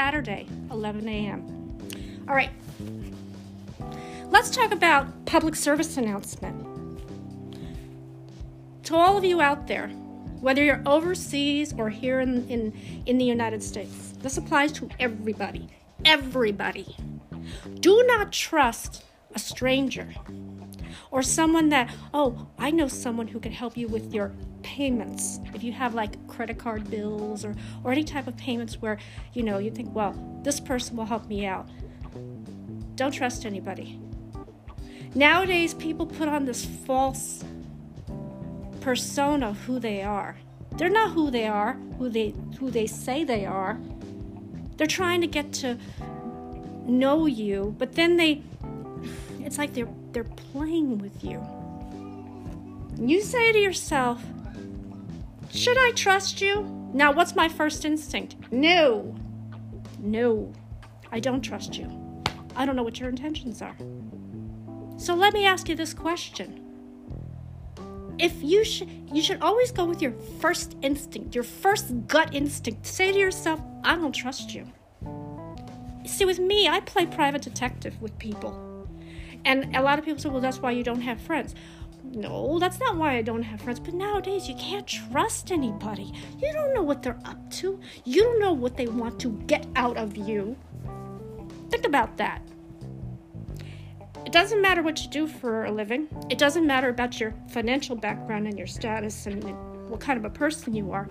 Saturday, 11 a.m. All right. Let's talk about public service announcement. To all of you out there, whether you're overseas or here in, in, in the United States, this applies to everybody. Everybody. Do not trust a stranger or someone that, oh, I know someone who can help you with your payments. If you have like credit card bills or, or any type of payments where, you know, you think, well, this person will help me out. Don't trust anybody. Nowadays, people put on this false persona of who they are. They're not who they are, who they who they say they are. They're trying to get to know you, but then they it's like they're they're playing with you. You say to yourself, should I trust you? Now, what's my first instinct? No. No. I don't trust you. I don't know what your intentions are. So let me ask you this question. If you should you should always go with your first instinct, your first gut instinct. Say to yourself, I don't trust you. See, with me, I play private detective with people. And a lot of people say, well, that's why you don't have friends. No, that's not why I don't have friends. But nowadays, you can't trust anybody. You don't know what they're up to, you don't know what they want to get out of you. Think about that. It doesn't matter what you do for a living, it doesn't matter about your financial background and your status and what kind of a person you are.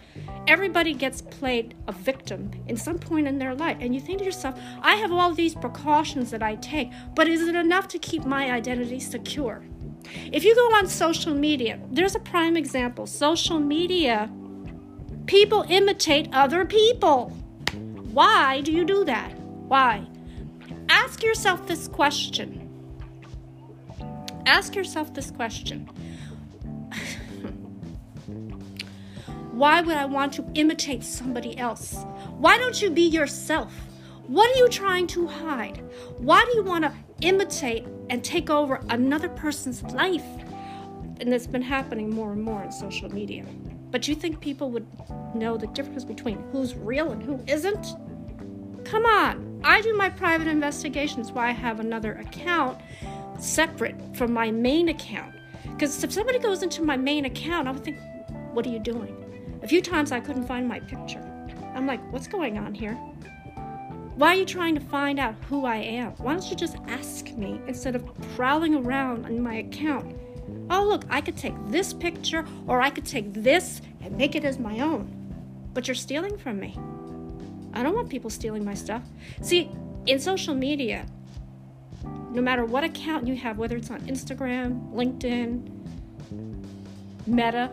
Everybody gets played a victim in some point in their life. And you think to yourself, I have all these precautions that I take, but is it enough to keep my identity secure? If you go on social media, there's a prime example. Social media, people imitate other people. Why do you do that? Why? Ask yourself this question. Ask yourself this question Why would I want to imitate somebody else? Why don't you be yourself? What are you trying to hide? Why do you want to imitate and take over another person's life? And it's been happening more and more on social media. But you think people would know the difference between who's real and who isn't? Come on. I do my private investigations why I have another account separate from my main account. Because if somebody goes into my main account, I would think, what are you doing? A few times I couldn't find my picture. I'm like, what's going on here? Why are you trying to find out who I am? Why don't you just ask me instead of prowling around on my account? Oh, look, I could take this picture or I could take this and make it as my own. But you're stealing from me. I don't want people stealing my stuff. See, in social media, no matter what account you have, whether it's on Instagram, LinkedIn, Meta,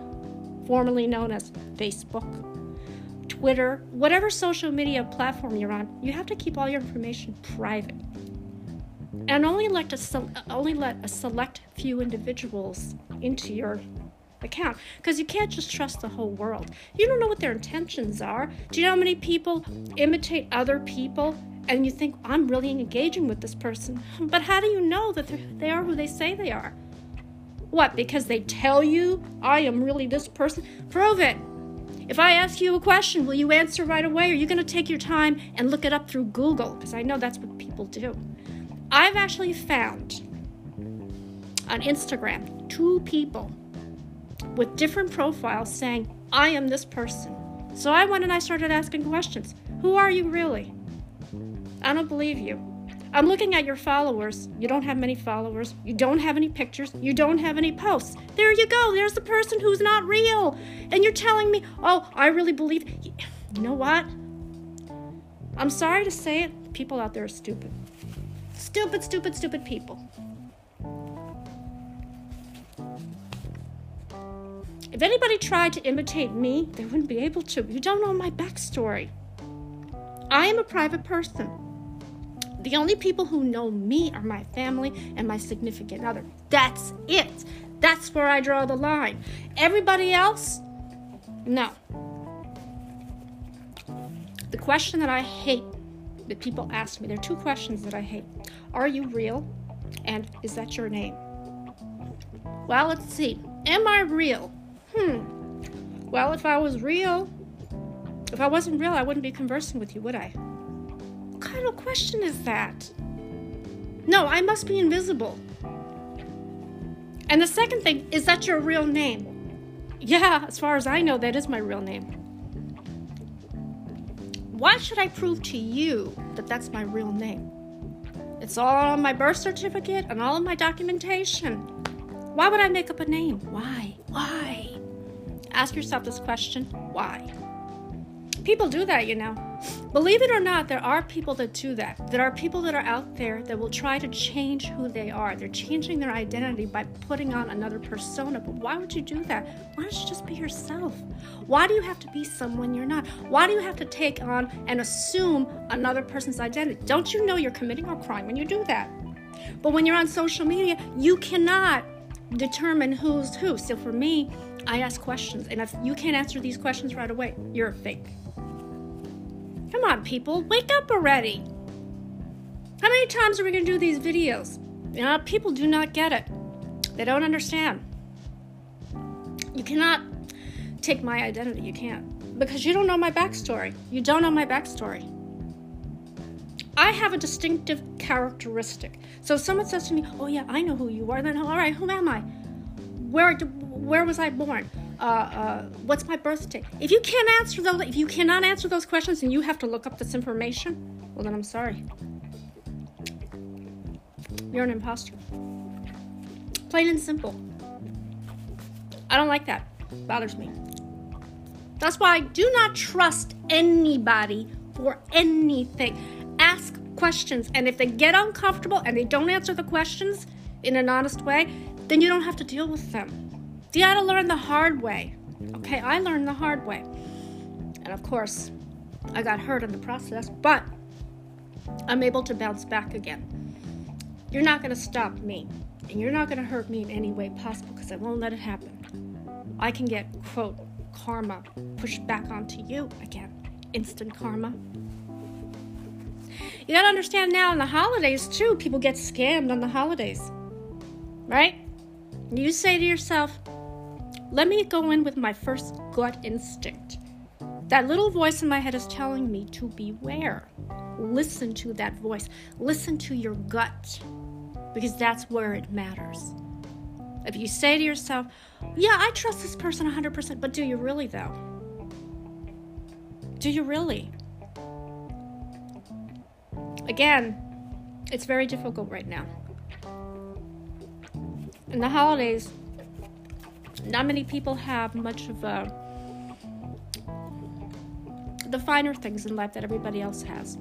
formerly known as Facebook, Twitter, whatever social media platform you're on, you have to keep all your information private. And only let a, only let a select few individuals into your account because you can't just trust the whole world. You don't know what their intentions are. Do you know how many people imitate other people and you think, I'm really engaging with this person? But how do you know that they are who they say they are? What, because they tell you I am really this person? Prove it. If I ask you a question, will you answer right away? Or are you going to take your time and look it up through Google? Because I know that's what people do. I've actually found on Instagram two people with different profiles saying, I am this person. So I went and I started asking questions. Who are you really? I don't believe you. I'm looking at your followers. You don't have many followers. You don't have any pictures. You don't have any posts. There you go. There's the person who's not real. And you're telling me, oh, I really believe. You know what? I'm sorry to say it. People out there are stupid. Stupid, stupid, stupid people. If anybody tried to imitate me, they wouldn't be able to. You don't know my backstory. I am a private person. The only people who know me are my family and my significant other. That's it. That's where I draw the line. Everybody else, no. The question that I hate that people ask me, there are two questions that I hate. Are you real? And is that your name? Well, let's see. Am I real? Hmm. Well, if I was real, if I wasn't real, I wouldn't be conversing with you, would I? Kind of question is that? No, I must be invisible. And the second thing, is that your real name? Yeah, as far as I know, that is my real name. Why should I prove to you that that's my real name? It's all on my birth certificate and all of my documentation. Why would I make up a name? Why? Why? Ask yourself this question why? People do that, you know. Believe it or not, there are people that do that. There are people that are out there that will try to change who they are. They're changing their identity by putting on another persona. But why would you do that? Why don't you just be yourself? Why do you have to be someone you're not? Why do you have to take on and assume another person's identity? Don't you know you're committing a crime when you do that? But when you're on social media, you cannot determine who's who. So for me, I ask questions, and if you can't answer these questions right away, you're a fake. Come on, people, wake up already. How many times are we going to do these videos? You know, people do not get it. They don't understand. You cannot take my identity. You can't. Because you don't know my backstory. You don't know my backstory. I have a distinctive characteristic. So if someone says to me, "Oh yeah, I know who you are," then all right, who am I? Where where was I born? Uh, uh, what's my birthday? If you can't answer those, if you cannot answer those questions, and you have to look up this information, well then I'm sorry. You're an imposter. Plain and simple. I don't like that. It bothers me. That's why I do not trust anybody for anything. Ask questions, and if they get uncomfortable and they don't answer the questions in an honest way, then you don't have to deal with them. You got to learn the hard way. Okay, I learned the hard way. And of course, I got hurt in the process, but I'm able to bounce back again. You're not going to stop me, and you're not going to hurt me in any way possible because I won't let it happen. I can get, quote, karma pushed back onto you again. Instant karma. You gotta understand now in the holidays, too, people get scammed on the holidays. Right? You say to yourself, let me go in with my first gut instinct. That little voice in my head is telling me to beware. Listen to that voice. Listen to your gut because that's where it matters. If you say to yourself, Yeah, I trust this person 100%, but do you really though? Do you really? Again, it's very difficult right now. In the holidays, not many people have much of a, the finer things in life that everybody else has.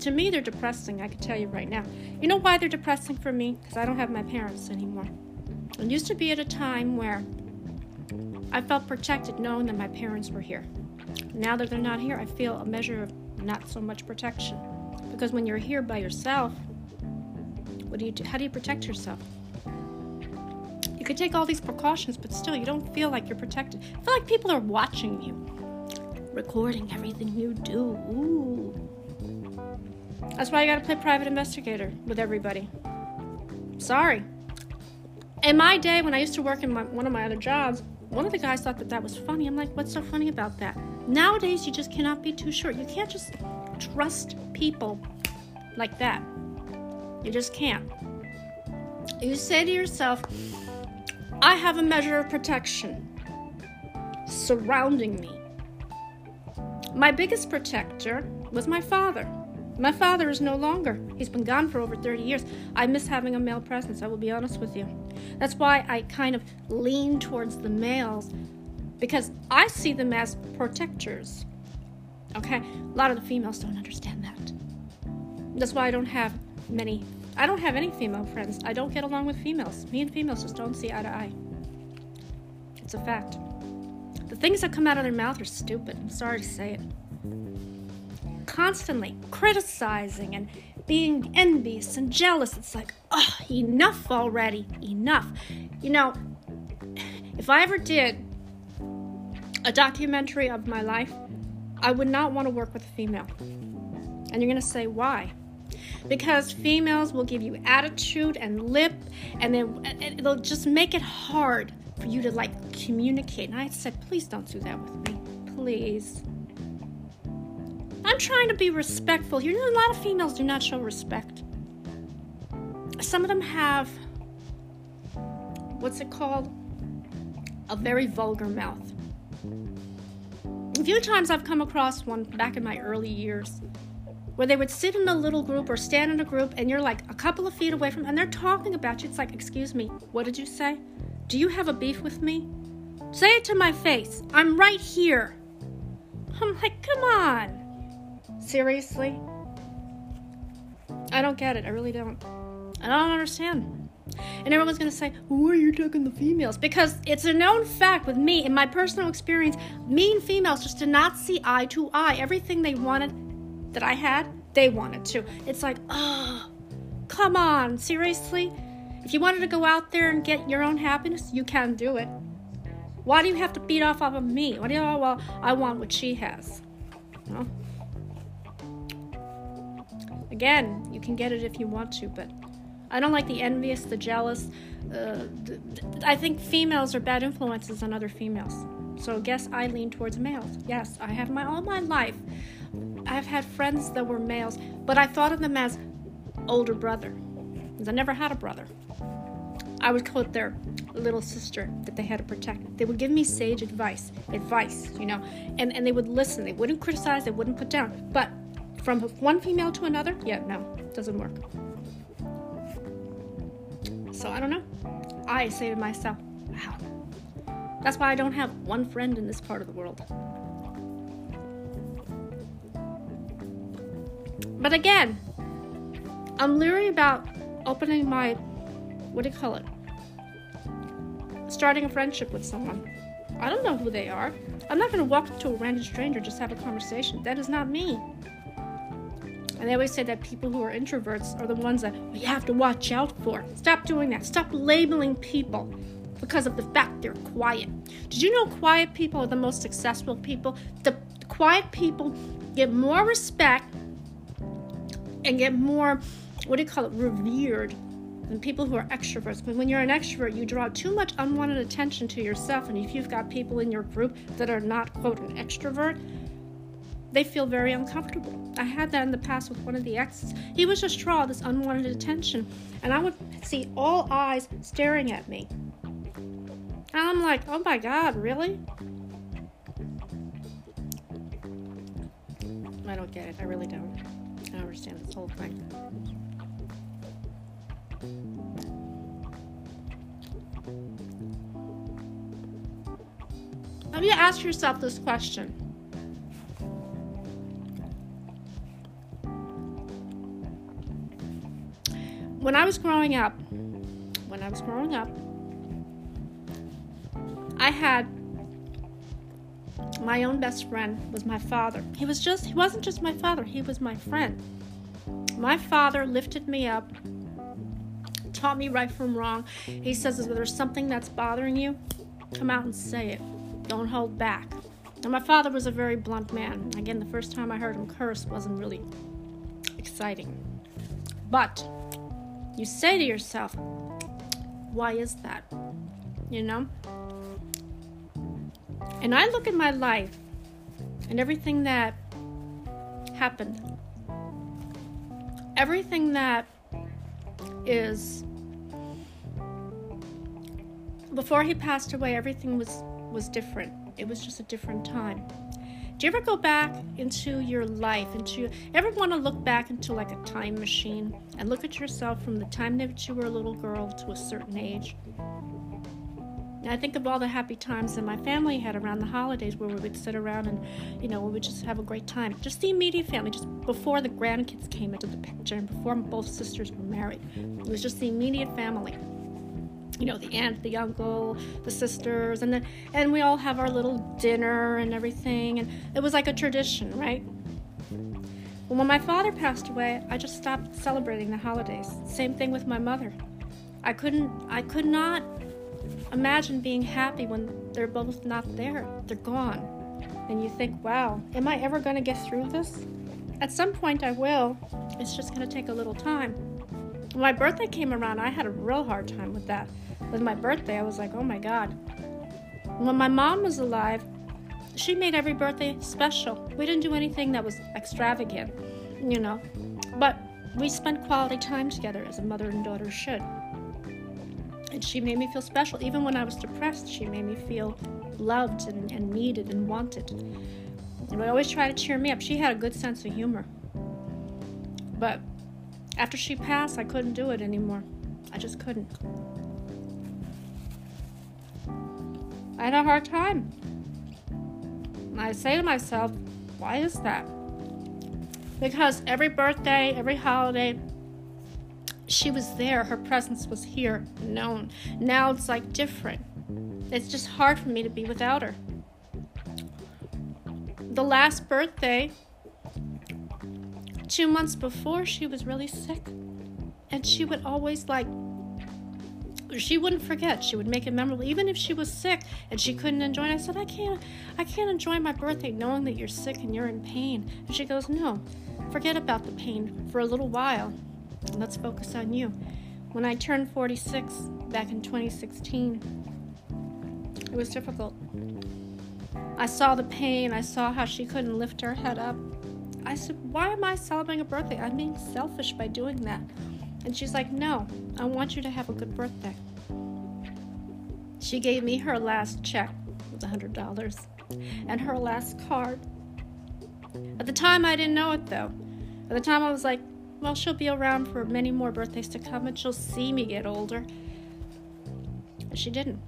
To me, they're depressing, I can tell you right now. You know why they're depressing for me? Because I don't have my parents anymore. It used to be at a time where I felt protected knowing that my parents were here. Now that they're not here, I feel a measure of not so much protection. Because when you're here by yourself, what do you do? How do you protect yourself? You could take all these precautions, but still, you don't feel like you're protected. I feel like people are watching you, recording everything you do. Ooh. That's why you gotta play private investigator with everybody. Sorry. In my day, when I used to work in my, one of my other jobs, one of the guys thought that that was funny. I'm like, what's so funny about that? Nowadays, you just cannot be too sure. You can't just trust people like that. You just can't. You say to yourself, I have a measure of protection surrounding me. My biggest protector was my father. My father is no longer. He's been gone for over 30 years. I miss having a male presence, I will be honest with you. That's why I kind of lean towards the males because I see them as protectors. Okay? A lot of the females don't understand that. That's why I don't have many I don't have any female friends. I don't get along with females. Me and females just don't see eye to eye. It's a fact. The things that come out of their mouth are stupid. I'm sorry to say it. Constantly criticizing and being envious and jealous. It's like, oh, enough already. Enough. You know, if I ever did a documentary of my life, I would not want to work with a female. And you're going to say, why? Because females will give you attitude and lip and then it'll just make it hard for you to like communicate and i said please don't do that with me please i'm trying to be respectful. You know, a lot of females do not show respect. Some of them have, what's it called? A very vulgar mouth. A few times I've come across one back in my early years where they would sit in a little group or stand in a group and you're like a couple of feet away from and they're talking about you. It's like, excuse me, what did you say? Do you have a beef with me? Say it to my face. I'm right here. I'm like, come on. Seriously? I don't get it. I really don't. I don't understand. And everyone's to say, why are you talking the females? Because it's a known fact with me, in my personal experience, mean females just did not see eye to eye. Everything they wanted that I had, they wanted to. It's like, oh, come on, seriously? If you wanted to go out there and get your own happiness, you can do it. Why do you have to beat off of me? Why do you, oh, well, I want what she has. Again, you can get it if you want to, but I don't like the envious, the jealous. Uh, I think females are bad influences on other females. So, guess I lean towards males. Yes, I have my all my life. I've had friends that were males, but I thought of them as older brother. Because I never had a brother. I was called their little sister that they had to protect. They would give me sage advice, advice, you know, and, and they would listen. They wouldn't criticize, they wouldn't put down. But from one female to another, yeah, no, doesn't work. So I don't know. I say to myself, wow. That's why I don't have one friend in this part of the world. But again, I'm leery about opening my, what do you call it? Starting a friendship with someone. I don't know who they are. I'm not going to walk up to a random stranger just have a conversation. That is not me. And they always say that people who are introverts are the ones that we have to watch out for. Stop doing that. Stop labeling people because of the fact they're quiet. Did you know quiet people are the most successful people? The quiet people get more respect and get more, what do you call it, revered than people who are extroverts. But when you're an extrovert, you draw too much unwanted attention to yourself. And if you've got people in your group that are not, quote, an extrovert, they feel very uncomfortable. I had that in the past with one of the exes. He was just draw this unwanted attention, and I would see all eyes staring at me. And I'm like, oh my god, really? I don't get it. I really don't. I understand this whole thing. Have you asked yourself this question? when I was growing up, when I was growing up, I had my own best friend was my father. He was just he wasn't just my father, he was my friend. My father lifted me up, taught me right from wrong. He says if there's something that's bothering you, come out and say it. Don't hold back. And my father was a very blunt man. Again, the first time I heard him curse wasn't really exciting. But you say to yourself, why is that? You know? And I look at my life and everything that happened, everything that is before he passed away everything was was different. It was just a different time. Do you ever go back into your life, into ever want to look back into like a time machine and look at yourself from the time that you were a little girl to a certain age? I think of all the happy times that my family had around the holidays where we would sit around and, you know, we would just have a great time. Just the immediate family, just before the grandkids came into the picture and before both sisters were married. It was just the immediate family you know the aunt the uncle the sisters and then and we all have our little dinner and everything and it was like a tradition right well, when my father passed away i just stopped celebrating the holidays same thing with my mother i couldn't i could not imagine being happy when they're both not there. They're gone. And you think wow am i ever going to get through this? At some point i will. It's just going to take a little time. When my birthday came around. I had a real hard time with that. With my birthday, I was like, oh my God. When my mom was alive, she made every birthday special. We didn't do anything that was extravagant, you know, but we spent quality time together as a mother and daughter should. And she made me feel special. Even when I was depressed, she made me feel loved and, and needed and wanted. And would always try to cheer me up. She had a good sense of humor. But after she passed, I couldn't do it anymore. I just couldn't. I had a hard time. And I say to myself, why is that? Because every birthday, every holiday, she was there. Her presence was here, known. Now it's like different. It's just hard for me to be without her. The last birthday, two months before, she was really sick. And she would always like she wouldn't forget. She would make it memorable, even if she was sick and she couldn't enjoy it. I said, I can't, I can't enjoy my birthday knowing that you're sick and you're in pain. And she goes, No, forget about the pain for a little while. Let's focus on you. When I turned 46 back in 2016, it was difficult. I saw the pain. I saw how she couldn't lift her head up. I said, Why am I celebrating a birthday? I'm being selfish by doing that. And she's like, No, I want you to have a good birthday. She gave me her last check with $100 and her last card. At the time, I didn't know it though. At the time, I was like, Well, she'll be around for many more birthdays to come and she'll see me get older. She didn't.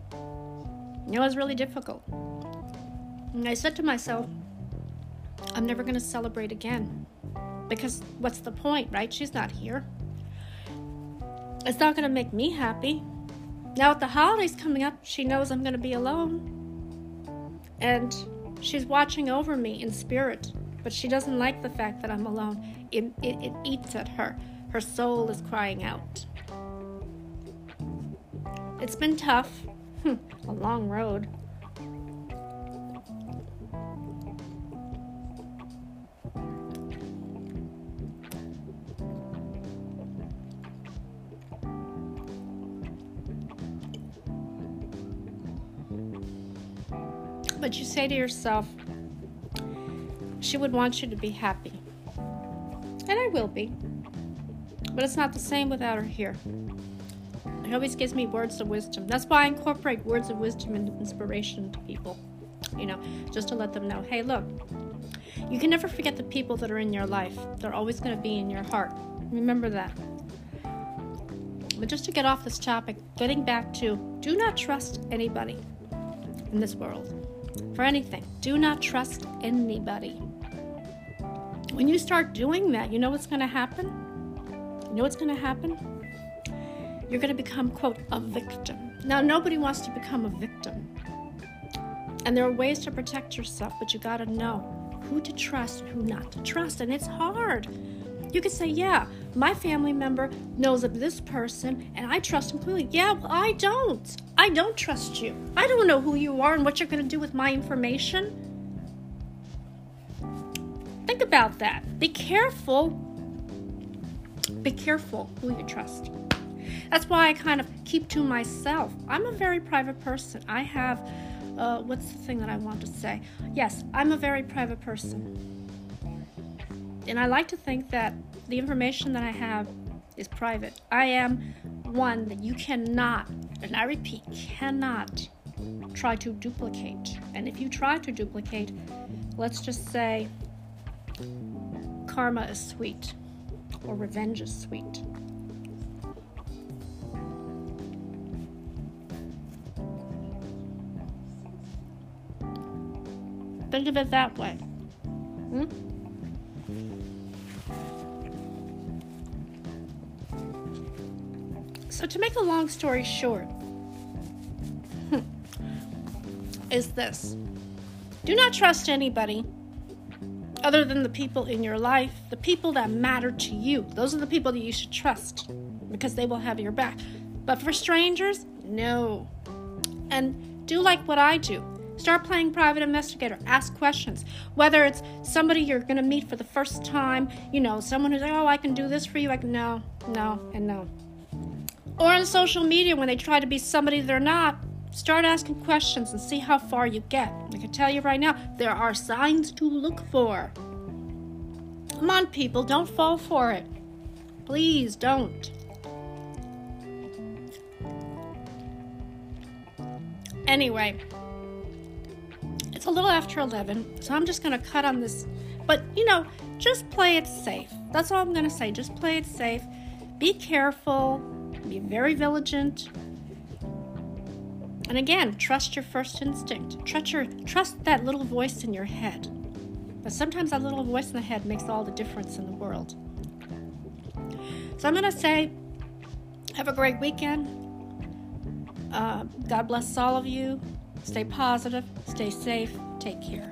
It was really difficult. And I said to myself, I'm never going to celebrate again. Because what's the point, right? She's not here. It's not going to make me happy. Now, with the holidays coming up, she knows I'm going to be alone. And she's watching over me in spirit, but she doesn't like the fact that I'm alone. It, it, it eats at her. Her soul is crying out. It's been tough, hmm, a long road. But you say to yourself, she would want you to be happy. And I will be. But it's not the same without her here. It always gives me words of wisdom. That's why I incorporate words of wisdom and inspiration to people. You know, just to let them know hey, look, you can never forget the people that are in your life. They're always going to be in your heart. Remember that. But just to get off this topic, getting back to do not trust anybody in this world for anything. Do not trust anybody. When you start doing that, you know what's going to happen? You know what's going to happen? You're going to become, quote, a victim. Now, nobody wants to become a victim. And there are ways to protect yourself, but you got to know who to trust and who not to trust. And it's hard. You could say, yeah, my family member knows of this person and I trust him completely. Yeah, well, I don't. I don't trust you. I don't know who you are and what you're going to do with my information. Think about that. Be careful. Be careful who you trust. That's why I kind of keep to myself. I'm a very private person. I have, uh, what's the thing that I want to say? Yes, I'm a very private person and I like to think that the information that I have is private. I am one that you cannot, and I repeat, cannot try to duplicate. And if you try to duplicate, let's just say karma is sweet or revenge is sweet. Think of it that way. Hmm? So, to make a long story short, is this do not trust anybody other than the people in your life, the people that matter to you. Those are the people that you should trust because they will have your back. But for strangers, no. And do like what I do. Start playing private investigator. Ask questions. Whether it's somebody you're going to meet for the first time, you know, someone who's like, oh, I can do this for you. Like, no, no, and no. Or on social media when they try to be somebody they're not. Start asking questions and see how far you get. I can tell you right now, there are signs to look for. Come on, people, don't fall for it. Please don't. Anyway, it's a little after 11, so I'm just going to cut on this. But, you know, just play it safe. That's all I'm going to say. Just play it safe. Be careful. Be very vigilant. And again, trust your first instinct. Trust, your, trust that little voice in your head. But sometimes that little voice in the head makes all the difference in the world. So I'm going to say, have a great weekend. Uh, God bless all of you. Stay positive, stay safe, take care.